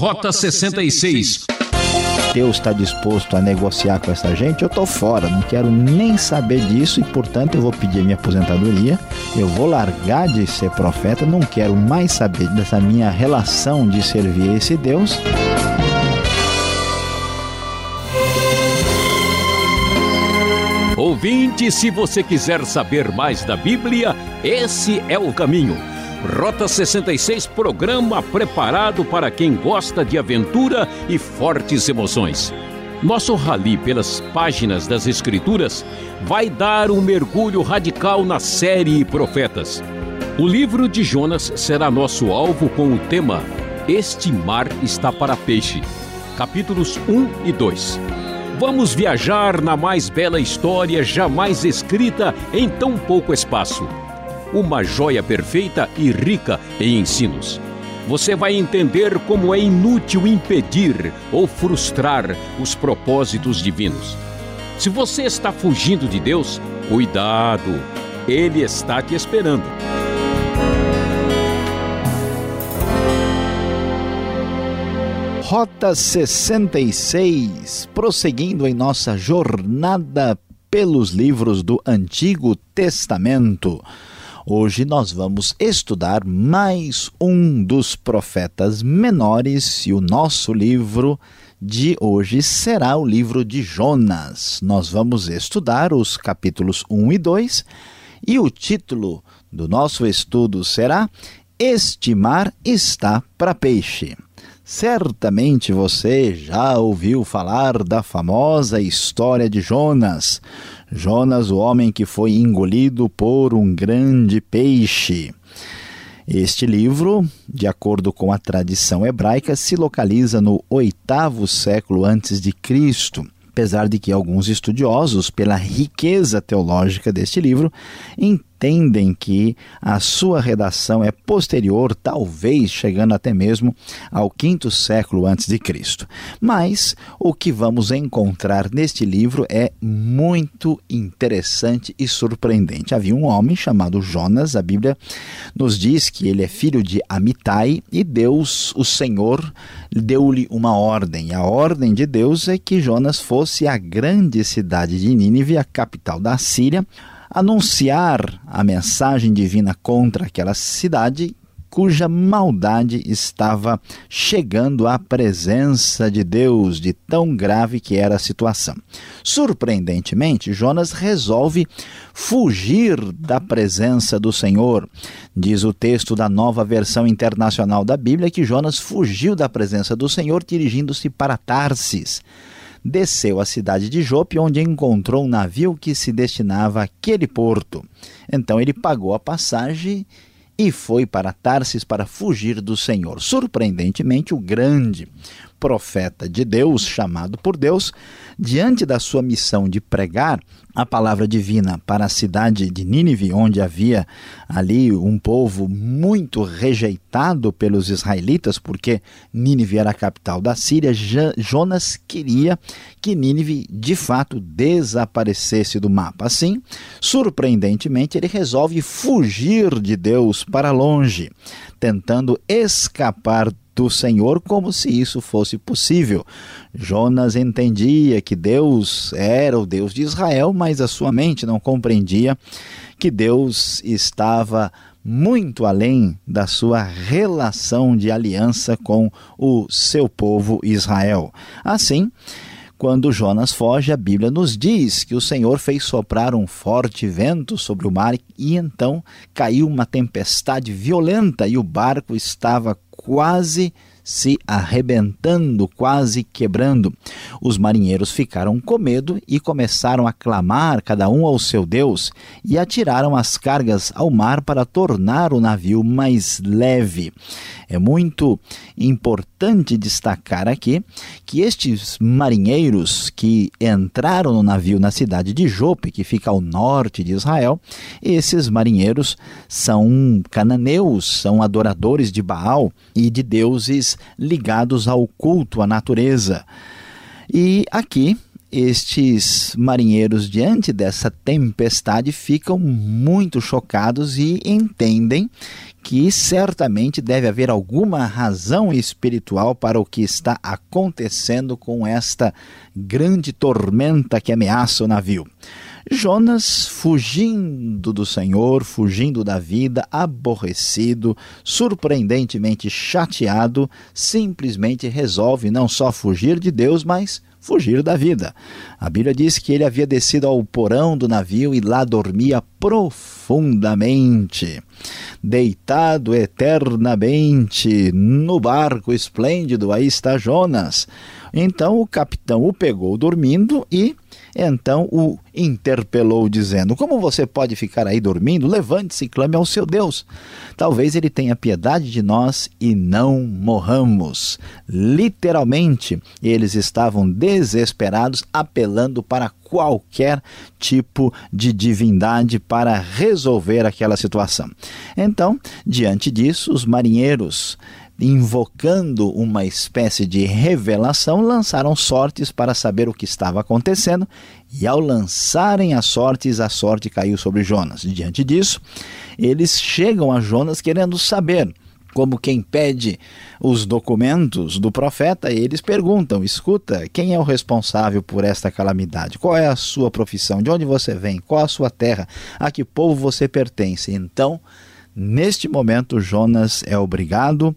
Rota 66. Deus está disposto a negociar com essa gente, eu tô fora, não quero nem saber disso e, portanto, eu vou pedir minha aposentadoria. Eu vou largar de ser profeta, não quero mais saber dessa minha relação de servir esse Deus. Ouvinte, se você quiser saber mais da Bíblia, esse é o caminho. Rota 66, programa preparado para quem gosta de aventura e fortes emoções. Nosso rally pelas páginas das Escrituras vai dar um mergulho radical na série Profetas. O livro de Jonas será nosso alvo com o tema Este Mar está para Peixe, capítulos 1 e 2. Vamos viajar na mais bela história jamais escrita em tão pouco espaço uma joia perfeita e rica em ensinos. Você vai entender como é inútil impedir ou frustrar os propósitos divinos. Se você está fugindo de Deus, cuidado, Ele está te esperando. Rota 66, prosseguindo em nossa jornada pelos livros do Antigo Testamento. Hoje nós vamos estudar mais um dos profetas menores e o nosso livro de hoje será o livro de Jonas. Nós vamos estudar os capítulos 1 e 2 e o título do nosso estudo será Este mar está para peixe. Certamente você já ouviu falar da famosa história de Jonas. Jonas, o homem que foi engolido por um grande peixe. Este livro, de acordo com a tradição hebraica, se localiza no oitavo século antes de Cristo apesar de que alguns estudiosos, pela riqueza teológica deste livro, entendem que a sua redação é posterior, talvez chegando até mesmo ao quinto século antes de Cristo. Mas o que vamos encontrar neste livro é muito interessante e surpreendente. Havia um homem chamado Jonas, a Bíblia nos diz que ele é filho de Amitai e Deus, o Senhor, deu-lhe uma ordem. A ordem de Deus é que Jonas fosse à grande cidade de Nínive, a capital da Síria, anunciar a mensagem divina contra aquela cidade cuja maldade estava chegando à presença de Deus, de tão grave que era a situação. Surpreendentemente, Jonas resolve fugir da presença do Senhor. Diz o texto da nova versão internacional da Bíblia que Jonas fugiu da presença do Senhor dirigindo-se para Tarsis desceu à cidade de Jope, onde encontrou um navio que se destinava àquele porto. Então ele pagou a passagem e foi para Tarsis para fugir do Senhor. Surpreendentemente, o grande profeta de Deus, chamado por Deus, diante da sua missão de pregar a palavra divina para a cidade de Nínive, onde havia ali um povo muito rejeitado pelos israelitas, porque Nínive era a capital da Síria, Jonas queria que Nínive de fato desaparecesse do mapa. Assim, surpreendentemente, ele resolve fugir de Deus para longe, tentando escapar do Senhor como se isso fosse possível. Jonas entendia que Deus era o Deus de Israel, mas a sua mente não compreendia que Deus estava muito além da sua relação de aliança com o seu povo Israel. Assim, quando Jonas foge, a Bíblia nos diz que o Senhor fez soprar um forte vento sobre o mar e então caiu uma tempestade violenta e o barco estava quase se arrebentando, quase quebrando. Os marinheiros ficaram com medo e começaram a clamar, cada um ao seu Deus, e atiraram as cargas ao mar para tornar o navio mais leve. É muito importante destacar aqui que estes marinheiros que entraram no navio na cidade de Jope, que fica ao norte de Israel, esses marinheiros são cananeus, são adoradores de Baal e de deuses ligados ao culto à natureza. E aqui estes marinheiros, diante dessa tempestade, ficam muito chocados e entendem que certamente deve haver alguma razão espiritual para o que está acontecendo com esta grande tormenta que ameaça o navio. Jonas, fugindo do Senhor, fugindo da vida, aborrecido, surpreendentemente chateado, simplesmente resolve não só fugir de Deus, mas fugir da vida. A Bíblia diz que ele havia descido ao porão do navio e lá dormia profundamente, deitado eternamente no barco esplêndido. Aí está Jonas. Então o capitão o pegou dormindo e então o interpelou, dizendo: Como você pode ficar aí dormindo? Levante-se e clame ao seu Deus. Talvez ele tenha piedade de nós e não morramos. Literalmente, eles estavam desesperados, apelando para qualquer tipo de divindade para resolver aquela situação. Então, diante disso, os marinheiros invocando uma espécie de revelação, lançaram sortes para saber o que estava acontecendo, e ao lançarem as sortes, a sorte caiu sobre Jonas. Diante disso, eles chegam a Jonas querendo saber. Como quem pede os documentos do profeta, eles perguntam: escuta, quem é o responsável por esta calamidade? Qual é a sua profissão? De onde você vem? Qual a sua terra? A que povo você pertence? Então, neste momento, Jonas é obrigado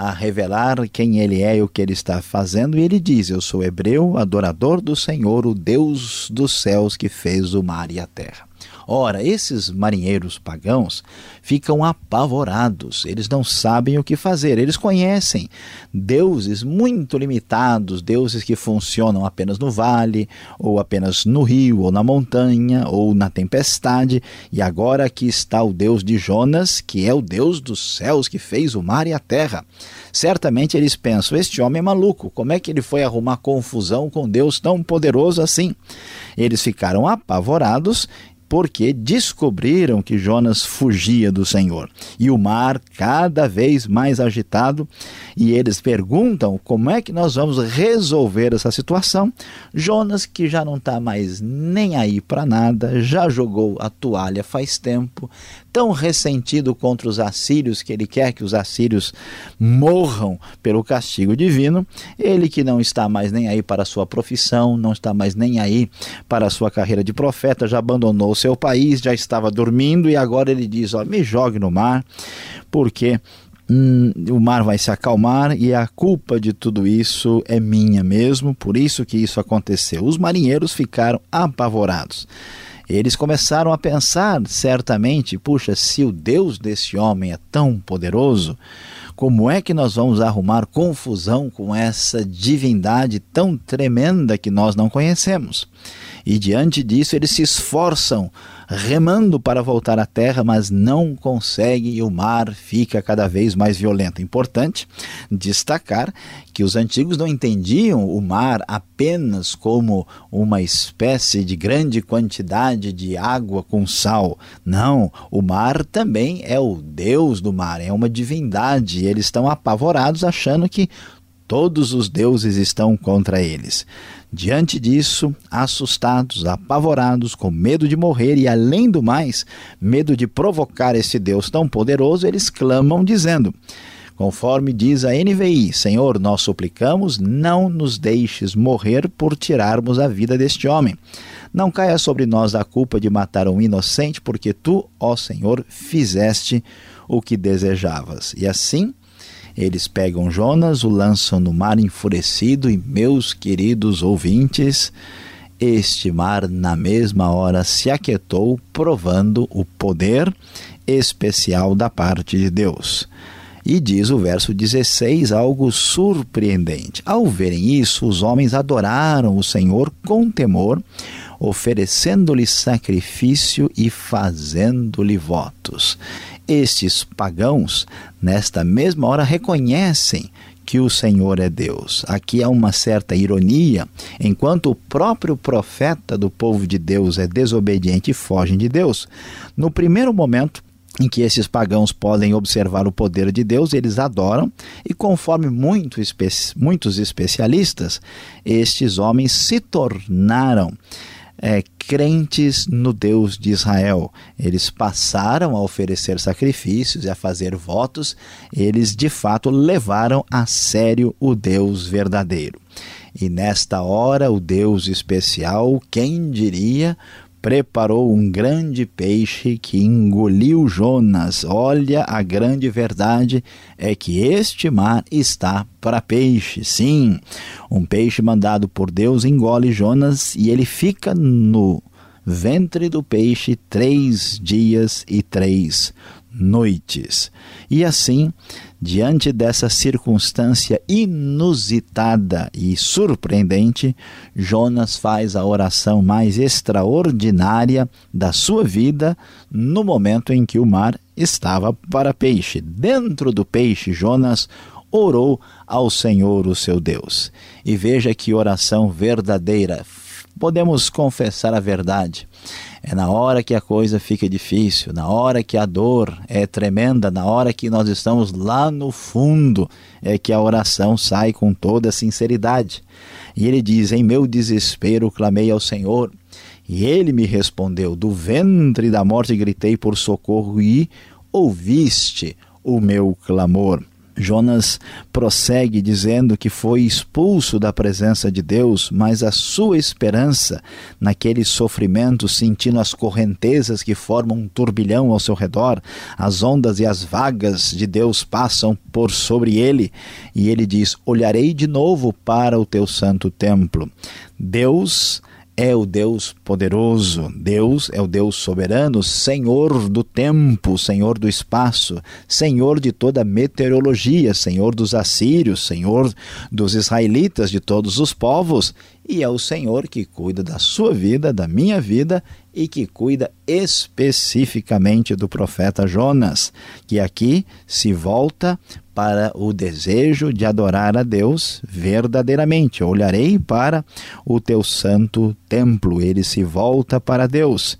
a revelar quem ele é e o que ele está fazendo, e ele diz: Eu sou hebreu, adorador do Senhor, o Deus dos céus que fez o mar e a terra. Ora, esses marinheiros pagãos ficam apavorados, eles não sabem o que fazer, eles conhecem deuses muito limitados, deuses que funcionam apenas no vale, ou apenas no rio, ou na montanha, ou na tempestade, e agora aqui está o Deus de Jonas, que é o Deus dos céus que fez o mar e a terra. Certamente eles pensam: este homem é maluco, como é que ele foi arrumar confusão com Deus tão poderoso assim? Eles ficaram apavorados porque descobriram que Jonas fugia do Senhor. E o mar cada vez mais agitado, e eles perguntam como é que nós vamos resolver essa situação. Jonas, que já não está mais nem aí para nada, já jogou a toalha faz tempo, tão ressentido contra os assírios que ele quer que os assírios morram pelo castigo divino, ele que não está mais nem aí para a sua profissão, não está mais nem aí para a sua carreira de profeta, já abandonou o seu país, já estava dormindo e agora ele diz: ó, me jogue no mar, porque hum, o mar vai se acalmar e a culpa de tudo isso é minha mesmo, por isso que isso aconteceu. Os marinheiros ficaram apavorados. Eles começaram a pensar, certamente, puxa, se o Deus desse homem é tão poderoso, como é que nós vamos arrumar confusão com essa divindade tão tremenda que nós não conhecemos? E diante disso, eles se esforçam remando para voltar à terra, mas não conseguem e o mar fica cada vez mais violento. Importante destacar que os antigos não entendiam o mar apenas como uma espécie de grande quantidade de água com sal. Não, o mar também é o deus do mar, é uma divindade. Eles estão apavorados achando que todos os deuses estão contra eles. Diante disso, assustados, apavorados, com medo de morrer e, além do mais, medo de provocar esse Deus tão poderoso, eles clamam, dizendo: Conforme diz a NVI, Senhor, nós suplicamos, não nos deixes morrer por tirarmos a vida deste homem. Não caia sobre nós a culpa de matar um inocente, porque tu, ó Senhor, fizeste o que desejavas. E assim eles pegam Jonas, o lançam no mar enfurecido, e meus queridos ouvintes, este mar na mesma hora se aquietou, provando o poder especial da parte de Deus. E diz o verso 16 algo surpreendente. Ao verem isso, os homens adoraram o Senhor com temor, oferecendo-lhe sacrifício e fazendo-lhe votos. Estes pagãos, nesta mesma hora, reconhecem que o Senhor é Deus. Aqui há uma certa ironia, enquanto o próprio profeta do povo de Deus é desobediente e fogem de Deus. No primeiro momento, em que esses pagãos podem observar o poder de Deus, eles adoram, e conforme muito espe muitos especialistas, estes homens se tornaram é, crentes no Deus de Israel. Eles passaram a oferecer sacrifícios e a fazer votos, eles de fato levaram a sério o Deus verdadeiro. E nesta hora, o Deus especial, quem diria, preparou um grande peixe que engoliu Jonas. Olha, a grande verdade é que este mar está para peixe. Sim, um peixe mandado por Deus engole Jonas e ele fica no ventre do peixe três dias e três noites. E assim, diante dessa circunstância inusitada e surpreendente, Jonas faz a oração mais extraordinária da sua vida no momento em que o mar estava para peixe. Dentro do peixe, Jonas orou ao Senhor, o seu Deus. E veja que oração verdadeira. Podemos confessar a verdade é na hora que a coisa fica difícil, na hora que a dor é tremenda, na hora que nós estamos lá no fundo, é que a oração sai com toda sinceridade. E ele diz: Em meu desespero clamei ao Senhor, e ele me respondeu: Do ventre da morte gritei por socorro, e ouviste o meu clamor. Jonas prossegue dizendo que foi expulso da presença de Deus, mas a sua esperança naquele sofrimento, sentindo as correntezas que formam um turbilhão ao seu redor, as ondas e as vagas de Deus passam por sobre ele, e ele diz: Olharei de novo para o teu santo templo. Deus é o Deus poderoso, Deus é o Deus soberano, Senhor do tempo, Senhor do espaço, Senhor de toda meteorologia, Senhor dos assírios, Senhor dos israelitas, de todos os povos, e é o Senhor que cuida da sua vida, da minha vida e que cuida especificamente do profeta Jonas, que aqui se volta para o desejo de adorar a Deus verdadeiramente. olharei para o teu santo templo. Ele se volta para Deus.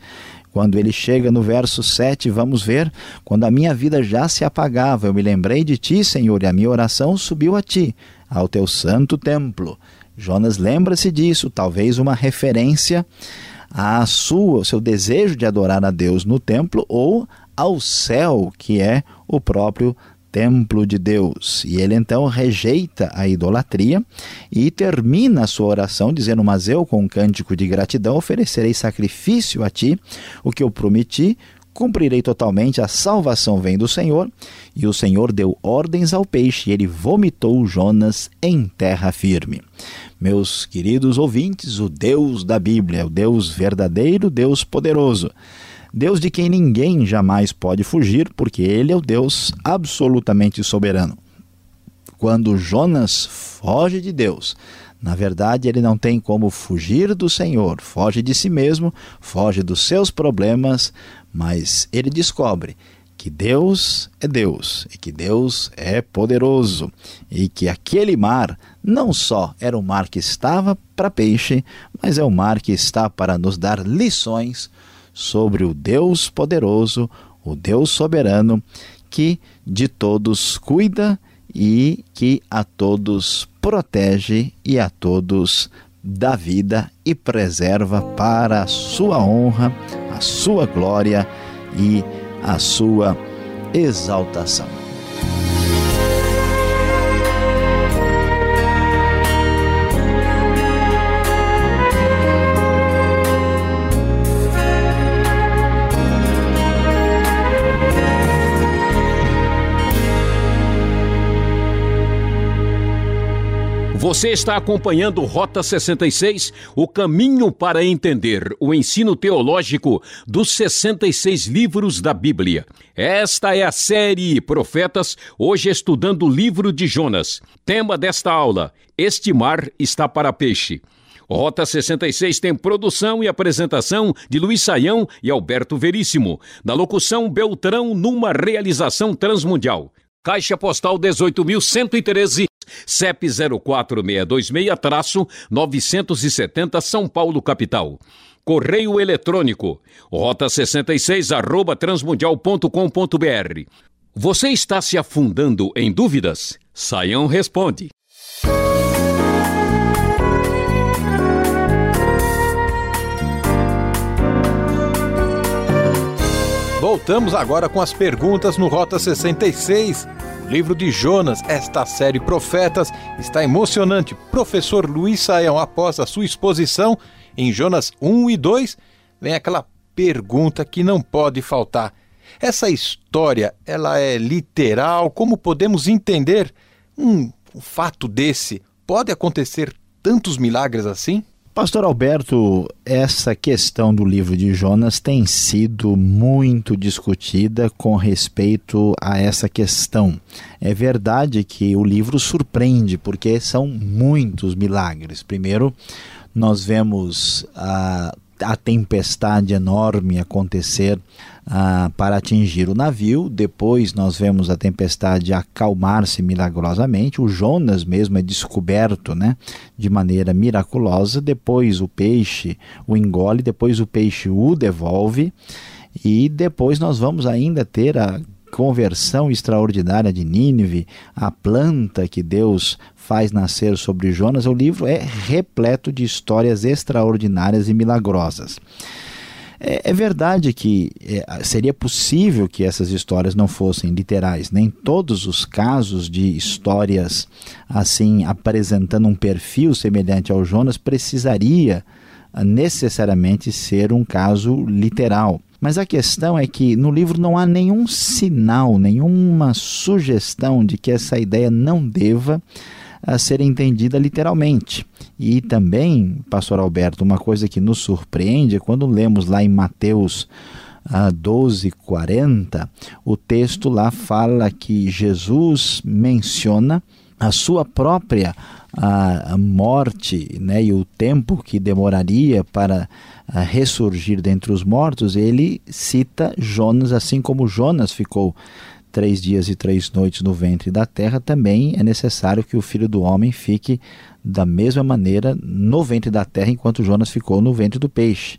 Quando ele chega no verso 7, vamos ver, quando a minha vida já se apagava, eu me lembrei de ti, Senhor, e a minha oração subiu a ti, ao teu santo templo. Jonas lembra-se disso, talvez uma referência à sua, seu desejo de adorar a Deus no templo ou ao céu, que é o próprio templo de Deus. E ele então rejeita a idolatria e termina a sua oração dizendo: Mas eu, com um cântico de gratidão, oferecerei sacrifício a ti, o que eu prometi. Cumprirei totalmente, a salvação vem do Senhor. E o Senhor deu ordens ao peixe, e ele vomitou Jonas em terra firme. Meus queridos ouvintes, o Deus da Bíblia, o Deus verdadeiro, Deus poderoso Deus de quem ninguém jamais pode fugir, porque ele é o Deus absolutamente soberano. Quando Jonas foge de Deus, na verdade, ele não tem como fugir do Senhor, foge de si mesmo, foge dos seus problemas, mas ele descobre que Deus é Deus e que Deus é poderoso e que aquele mar não só era um mar que estava para peixe, mas é um mar que está para nos dar lições sobre o Deus poderoso, o Deus soberano, que de todos cuida e que a todos protege e a todos dá vida e preserva para a sua honra, a sua glória e a sua exaltação. Você está acompanhando Rota 66, o caminho para entender o ensino teológico dos 66 livros da Bíblia. Esta é a série Profetas, hoje estudando o livro de Jonas. Tema desta aula: Este mar está para peixe. Rota 66 tem produção e apresentação de Luiz Saião e Alberto Veríssimo. Na locução Beltrão, numa realização transmundial. Caixa Postal 18.113, CEP 04626-970 São Paulo, capital. Correio eletrônico, rota 66 arroba transmundial.com.br. Você está se afundando em dúvidas? Saião responde. Voltamos agora com as perguntas no Rota 66. O livro de Jonas, esta série Profetas, está emocionante. Professor Luiz Saião, após a sua exposição em Jonas 1 e 2, vem aquela pergunta que não pode faltar. Essa história, ela é literal? Como podemos entender um, um fato desse? Pode acontecer tantos milagres assim? Pastor Alberto, essa questão do livro de Jonas tem sido muito discutida com respeito a essa questão. É verdade que o livro surpreende, porque são muitos milagres. Primeiro, nós vemos a, a tempestade enorme acontecer ah, para atingir o navio. Depois nós vemos a tempestade acalmar-se milagrosamente. O Jonas mesmo é descoberto né, de maneira miraculosa. Depois o peixe o engole, depois o peixe o devolve. E depois nós vamos ainda ter a conversão extraordinária de Nínive, a planta que Deus faz nascer sobre Jonas. O livro é repleto de histórias extraordinárias e milagrosas. É, é verdade que é, seria possível que essas histórias não fossem literais. Nem todos os casos de histórias assim apresentando um perfil semelhante ao Jonas precisaria ah, necessariamente ser um caso literal. Mas a questão é que no livro não há nenhum sinal, nenhuma sugestão de que essa ideia não deva a ser entendida literalmente. E também, pastor Alberto, uma coisa que nos surpreende é quando lemos lá em Mateus ah, 12, 40, o texto lá fala que Jesus menciona a sua própria a, morte né, e o tempo que demoraria para a, ressurgir dentre os mortos, ele cita Jonas, assim como Jonas ficou três dias e três noites no ventre da terra, também é necessário que o filho do homem fique da mesma maneira no ventre da terra, enquanto Jonas ficou no ventre do peixe.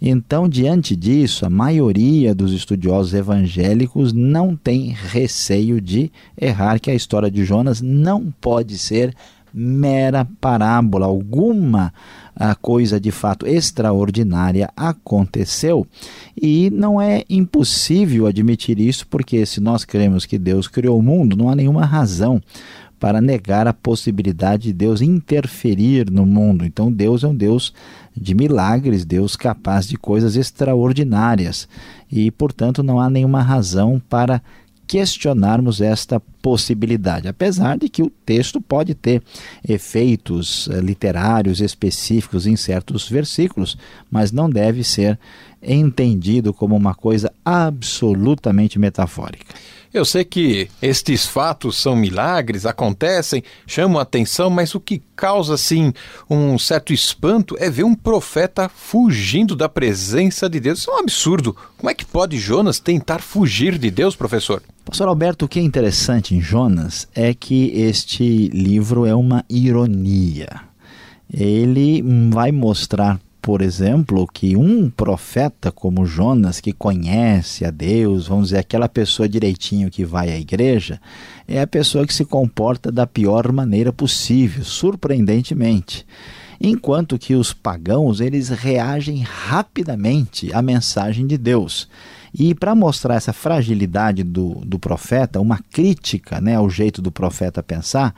Então, diante disso, a maioria dos estudiosos evangélicos não tem receio de errar que a história de Jonas não pode ser mera parábola, alguma a coisa de fato extraordinária aconteceu e não é impossível admitir isso, porque se nós cremos que Deus criou o mundo, não há nenhuma razão para negar a possibilidade de Deus interferir no mundo. Então, Deus é um Deus de milagres, Deus capaz de coisas extraordinárias. E, portanto, não há nenhuma razão para questionarmos esta possibilidade, apesar de que o texto pode ter efeitos eh, literários específicos em certos versículos, mas não deve ser entendido como uma coisa absolutamente metafórica. Eu sei que estes fatos são milagres, acontecem, chamam a atenção, mas o que causa assim um certo espanto é ver um profeta fugindo da presença de Deus. Isso é um absurdo. Como é que pode Jonas tentar fugir de Deus, professor? Pastor Alberto, o que é interessante em Jonas é que este livro é uma ironia. Ele vai mostrar por exemplo, que um profeta como Jonas, que conhece a Deus, vamos dizer, aquela pessoa direitinho que vai à igreja, é a pessoa que se comporta da pior maneira possível, surpreendentemente. Enquanto que os pagãos, eles reagem rapidamente à mensagem de Deus. E para mostrar essa fragilidade do, do profeta, uma crítica né, ao jeito do profeta pensar,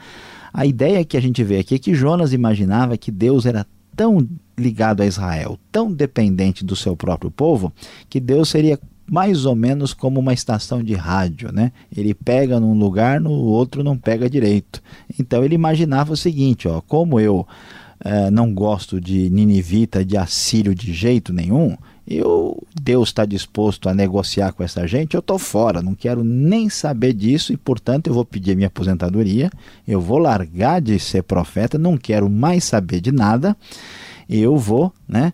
a ideia que a gente vê aqui é que Jonas imaginava que Deus era tão ligado a Israel, tão dependente do seu próprio povo, que Deus seria mais ou menos como uma estação de rádio, né? Ele pega num lugar, no outro não pega direito. Então ele imaginava o seguinte, ó, como eu eh, não gosto de ninivita, de assírio de jeito nenhum, eu Deus está disposto a negociar com essa gente, eu estou fora, não quero nem saber disso e, portanto, eu vou pedir minha aposentadoria, eu vou largar de ser profeta, não quero mais saber de nada eu vou né,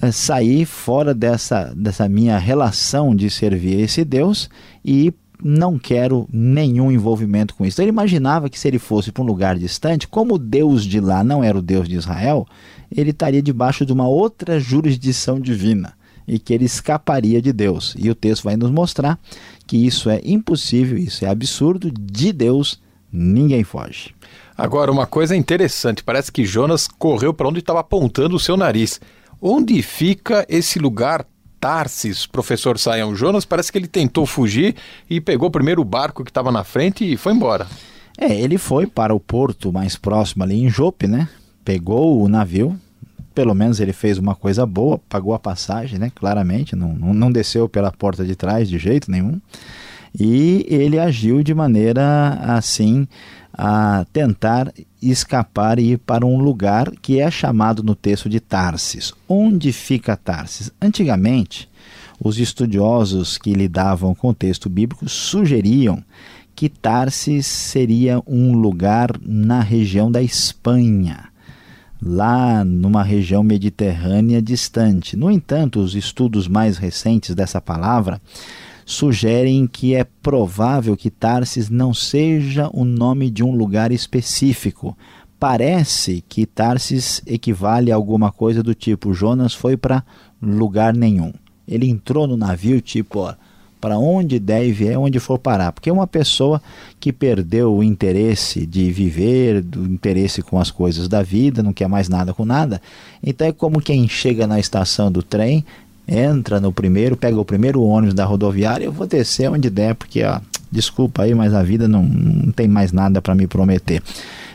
eh, sair fora dessa, dessa minha relação de servir esse Deus e não quero nenhum envolvimento com isso. Ele imaginava que se ele fosse para um lugar distante, como o Deus de lá não era o Deus de Israel, ele estaria debaixo de uma outra jurisdição divina e que ele escaparia de Deus. E o texto vai nos mostrar que isso é impossível, isso é absurdo, de Deus ninguém foge. Agora, uma coisa interessante: parece que Jonas correu para onde estava apontando o seu nariz. Onde fica esse lugar Tarsis, professor Saião Jonas, parece que ele tentou fugir e pegou primeiro o barco que estava na frente e foi embora. É, ele foi para o porto mais próximo ali em Jope, né? Pegou o navio, pelo menos ele fez uma coisa boa, pagou a passagem, né? Claramente, não, não desceu pela porta de trás de jeito nenhum. E ele agiu de maneira assim a tentar escapar e ir para um lugar que é chamado no texto de Tarsis. Onde fica Tarsis? Antigamente, os estudiosos que lidavam com o texto bíblico sugeriam que Tarsis seria um lugar na região da Espanha lá numa região mediterrânea distante. No entanto, os estudos mais recentes dessa palavra sugerem que é provável que Tarsis não seja o nome de um lugar específico. Parece que Tarsis equivale a alguma coisa do tipo Jonas foi para lugar nenhum. Ele entrou no navio tipo, ó, para onde deve é onde for parar. Porque uma pessoa que perdeu o interesse de viver, o interesse com as coisas da vida, não quer mais nada com nada, então é como quem chega na estação do trem, entra no primeiro, pega o primeiro ônibus da rodoviária, eu vou descer onde der, porque ó, desculpa aí, mas a vida não, não tem mais nada para me prometer.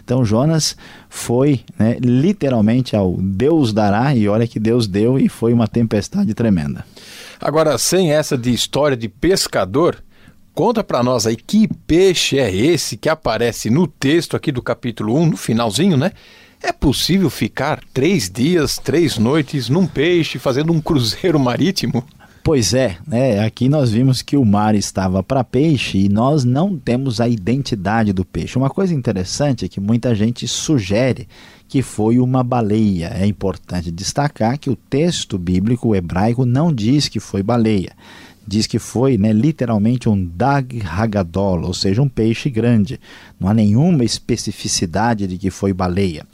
Então Jonas foi né, literalmente ao Deus dará, e olha que Deus deu, e foi uma tempestade tremenda. Agora, sem essa de história de pescador, conta para nós aí que peixe é esse que aparece no texto aqui do capítulo 1, no finalzinho, né? É possível ficar três dias, três noites num peixe fazendo um cruzeiro marítimo? Pois é, né? aqui nós vimos que o mar estava para peixe e nós não temos a identidade do peixe. Uma coisa interessante é que muita gente sugere que foi uma baleia. É importante destacar que o texto bíblico hebraico não diz que foi baleia. Diz que foi né, literalmente um dag hagadol, ou seja, um peixe grande. Não há nenhuma especificidade de que foi baleia.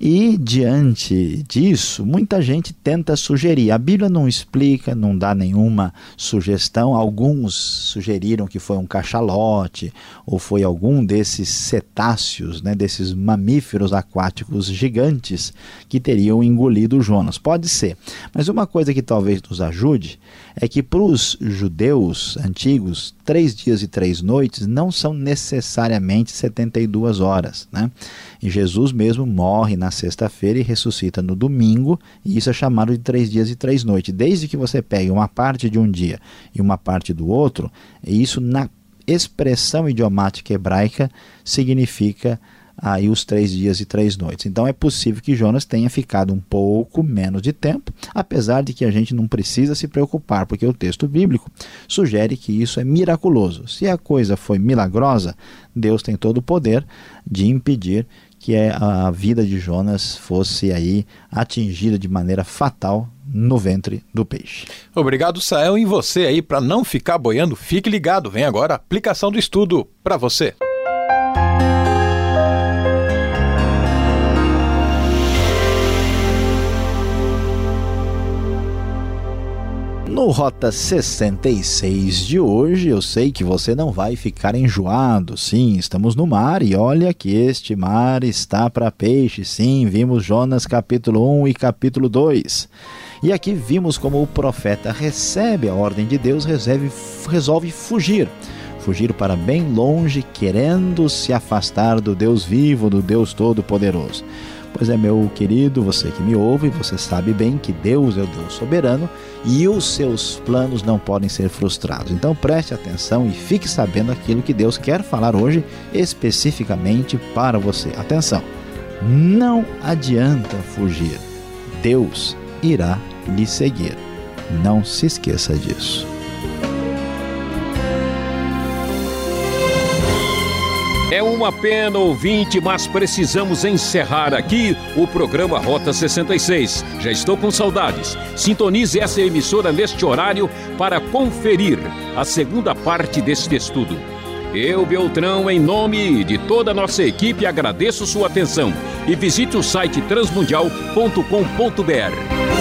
E diante disso, muita gente tenta sugerir. A Bíblia não explica, não dá nenhuma sugestão. Alguns sugeriram que foi um cachalote ou foi algum desses cetáceos, né, desses mamíferos aquáticos gigantes que teriam engolido Jonas. Pode ser. Mas uma coisa que talvez nos ajude é que para os judeus antigos, três dias e três noites não são necessariamente 72 horas. Né? E Jesus mesmo morre na sexta-feira e ressuscita no domingo, e isso é chamado de três dias e três noites. Desde que você pegue uma parte de um dia e uma parte do outro, isso na expressão idiomática hebraica significa aí os três dias e três noites. Então é possível que Jonas tenha ficado um pouco menos de tempo, apesar de que a gente não precisa se preocupar, porque o texto bíblico sugere que isso é miraculoso. Se a coisa foi milagrosa, Deus tem todo o poder de impedir que a vida de Jonas fosse aí atingida de maneira fatal no ventre do peixe. Obrigado, Sael, e você aí para não ficar boiando, fique ligado. Vem agora a aplicação do estudo para você. No Rota 66 de hoje, eu sei que você não vai ficar enjoado. Sim, estamos no mar e olha que este mar está para peixe. Sim, vimos Jonas capítulo 1 e capítulo 2. E aqui vimos como o profeta recebe a ordem de Deus, resolve, resolve fugir. Fugir para bem longe, querendo se afastar do Deus vivo, do Deus Todo-Poderoso. Pois é, meu querido, você que me ouve, você sabe bem que Deus é o Deus soberano e os seus planos não podem ser frustrados. Então preste atenção e fique sabendo aquilo que Deus quer falar hoje especificamente para você. Atenção! Não adianta fugir. Deus irá lhe seguir. Não se esqueça disso. É uma pena, ouvinte, mas precisamos encerrar aqui o programa Rota 66. Já estou com saudades. Sintonize essa emissora neste horário para conferir a segunda parte deste estudo. Eu, Beltrão, em nome de toda a nossa equipe, agradeço sua atenção e visite o site transmundial.com.br.